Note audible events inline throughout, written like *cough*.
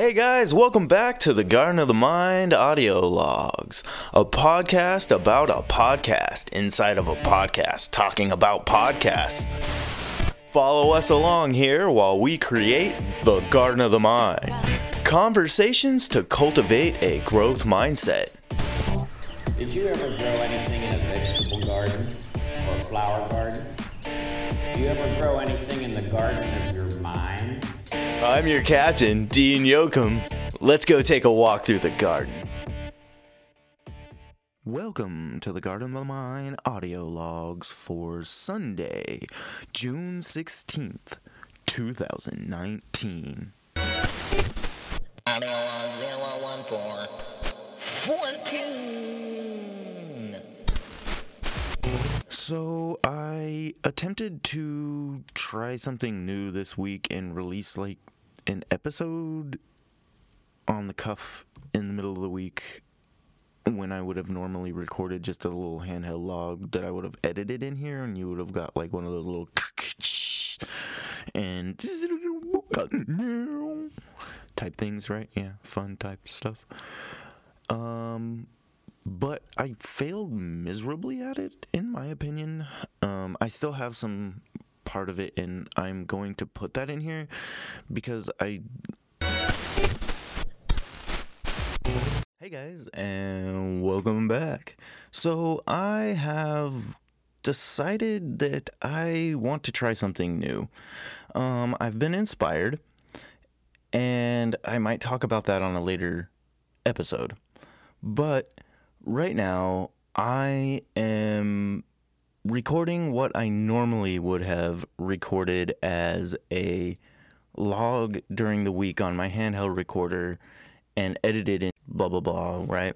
Hey guys, welcome back to the Garden of the Mind audio logs, a podcast about a podcast inside of a podcast talking about podcasts. Follow us along here while we create the Garden of the Mind. Conversations to cultivate a growth mindset. Did you ever grow anything I'm your captain, Dean Yoakum. Let's go take a walk through the garden. Welcome to the Garden of the Mind audio logs for Sunday, June 16th, 2019. Audio on 014 So, I attempted to try something new this week and release like an episode on the cuff in the middle of the week when I would have normally recorded just a little handheld log that I would have edited in here, and you would have got like one of those little and type things, right? Yeah, fun type stuff. Um, but I failed miserably at it, in my opinion. Um, I still have some part of it, and I'm going to put that in here because I Hey guys, and welcome back. So, I have decided that I want to try something new. Um, I've been inspired, and I might talk about that on a later episode. But right now, I am recording what I normally would have recorded as a log during the week on my handheld recorder and edited in blah blah blah, right?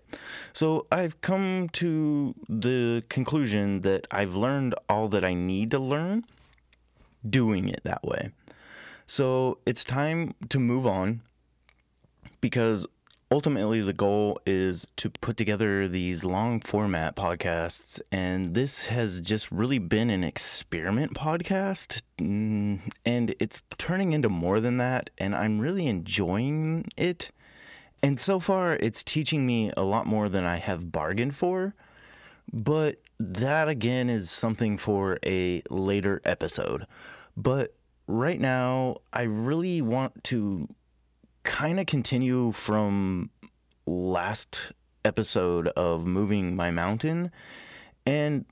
So I've come to the conclusion that I've learned all that I need to learn doing it that way. So it's time to move on because ultimately the goal is to put together these long format podcasts and this has just really been an experiment podcast mm, and it's turning into more than that and I'm really enjoying it and so far, it's teaching me a lot more than I have bargained for. But that again is something for a later episode. But right now, I really want to kind of continue from last episode of moving my mountain and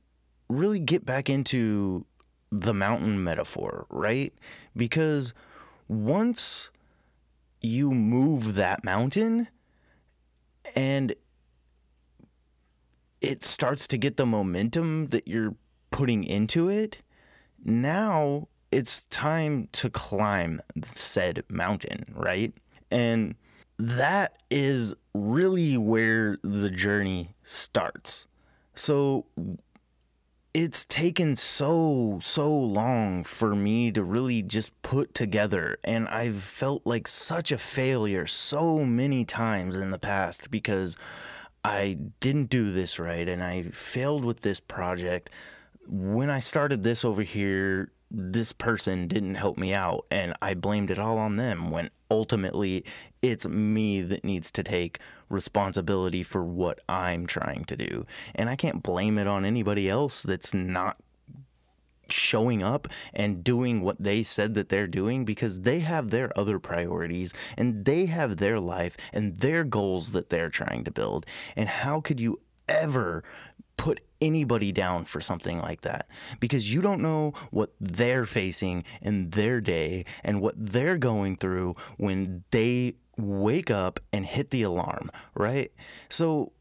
really get back into the mountain metaphor, right? Because once you move that mountain and it starts to get the momentum that you're putting into it, now it's time to climb said mountain, right? And that is really where the journey starts. So it's taken so so long for me to really just put together and I've felt like such a failure so many times in the past because I didn't do this right and I failed with this project when I started this over here this person didn't help me out and I blamed it all on them when ultimately it's me that needs to take responsibility for what I'm trying to do. And I can't blame it on anybody else that's not showing up and doing what they said that they're doing because they have their other priorities and they have their life and their goals that they're trying to build. And how could you ever put anybody down for something like that because you don't know what they're facing in their day and what they're going through when they wake up and hit the alarm, right? So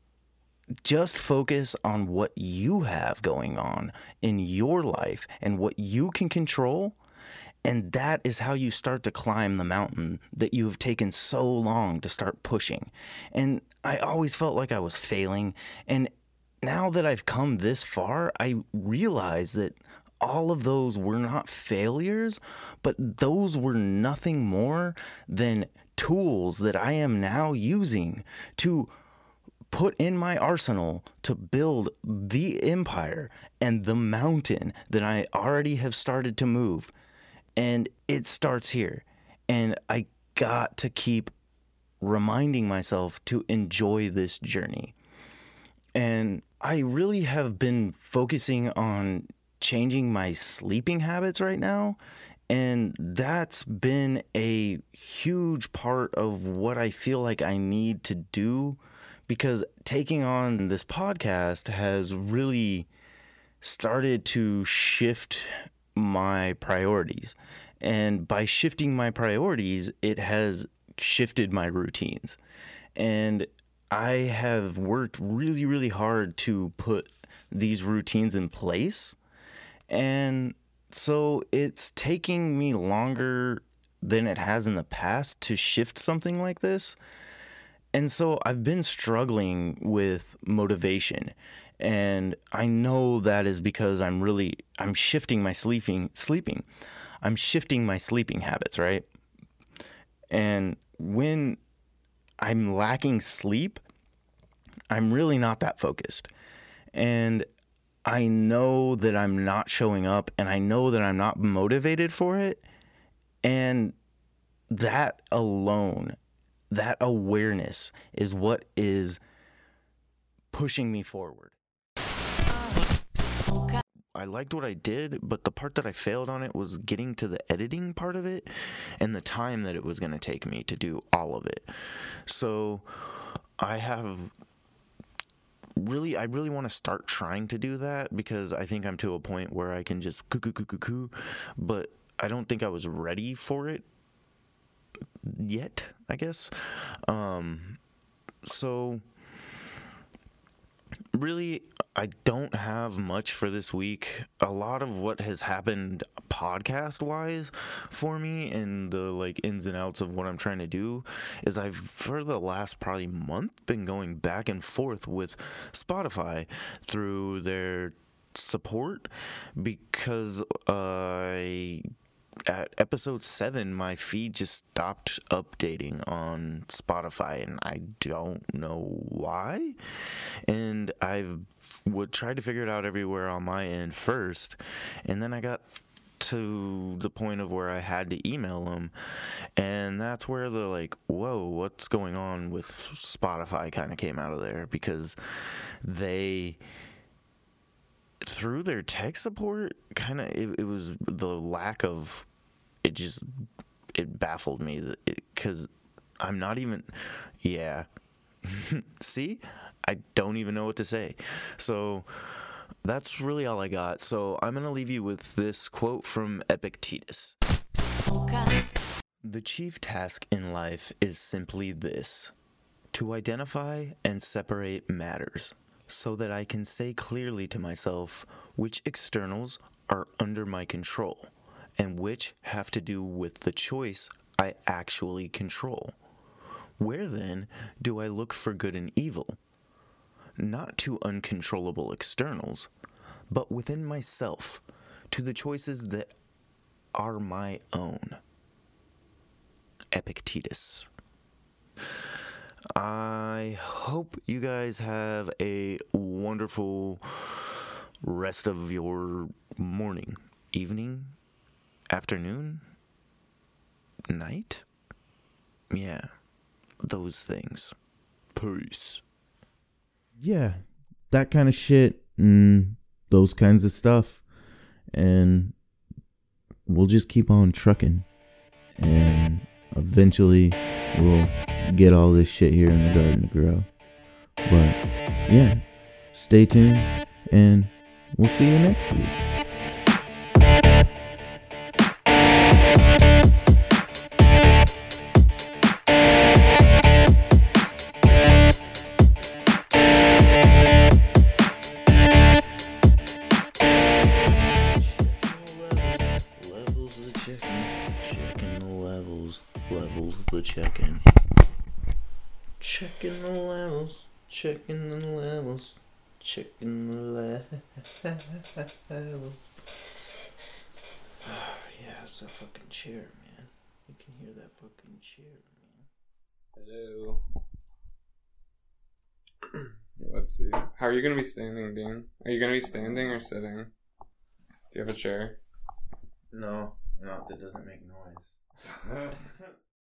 just focus on what you have going on in your life and what you can control. And that is how you start to climb the mountain that you have taken so long to start pushing. And I always felt like I was failing. And now that I've come this far, I realize that all of those were not failures, but those were nothing more than tools that I am now using to put in my arsenal to build the empire and the mountain that I already have started to move. And it starts here. And I got to keep reminding myself to enjoy this journey. And I really have been focusing on changing my sleeping habits right now. And that's been a huge part of what I feel like I need to do because taking on this podcast has really started to shift my priorities. And by shifting my priorities, it has shifted my routines. And I have worked really, really hard to put these routines in place. And so it's taking me longer than it has in the past to shift something like this. And so I've been struggling with motivation. And I know that is because I'm really I'm shifting my sleeping sleeping. I'm shifting my sleeping habits, right? And when I'm lacking sleep, I'm really not that focused. And I know that I'm not showing up and I know that I'm not motivated for it. And that alone, that awareness is what is pushing me forward. I liked what I did, but the part that I failed on it was getting to the editing part of it and the time that it was going to take me to do all of it. So I have really I really want to start trying to do that because I think I'm to a point where I can just coo coo coo coo coo, but I don't think I was ready for it yet, I guess. Um so really I don't have much for this week. A lot of what has happened podcast wise for me and the like ins and outs of what I'm trying to do is I've for the last probably month been going back and forth with Spotify through their support because I at episode seven, my feed just stopped updating on Spotify, and I don't know why. And I would try to figure it out everywhere on my end first, and then I got to the point of where I had to email them, and that's where the like, whoa, what's going on with Spotify kind of came out of there because they through their tech support kind of it, it was the lack of it just it baffled me because i'm not even yeah. *laughs* See? I don't even know what to say. So that's really all i got. So i'm gonna leave you with this quote from epictetus. The chief task in life is simply this to identify and separate matters so that I can say clearly to myself which externals are under my control and which have to do with the choice I actually control. Where then do I look for good and evil? Not to uncontrollable externals, but within myself, to the choices that are my own. Epictetus. I hope you guys have a wonderful rest of your morning, evening, afternoon, night. Yeah, those things. Peace. Yeah, that kind of shit and those kinds of stuff. And we'll just keep on trucking. And eventually we'll get all this shit here in the garden to grow. But yeah, stay tuned and we'll see you next week. Checking the levels. Levels of the chicken. Checking the levels. Checking the levels. Checking the levels. Ah, yeah, it's that fucking chair, man. You can hear that fucking chair, man. Hello. Let's see. How are you gonna be standing, Dean? Are you gonna be standing or sitting? Do you have a chair? No, no, that doesn't make noise. *laughs*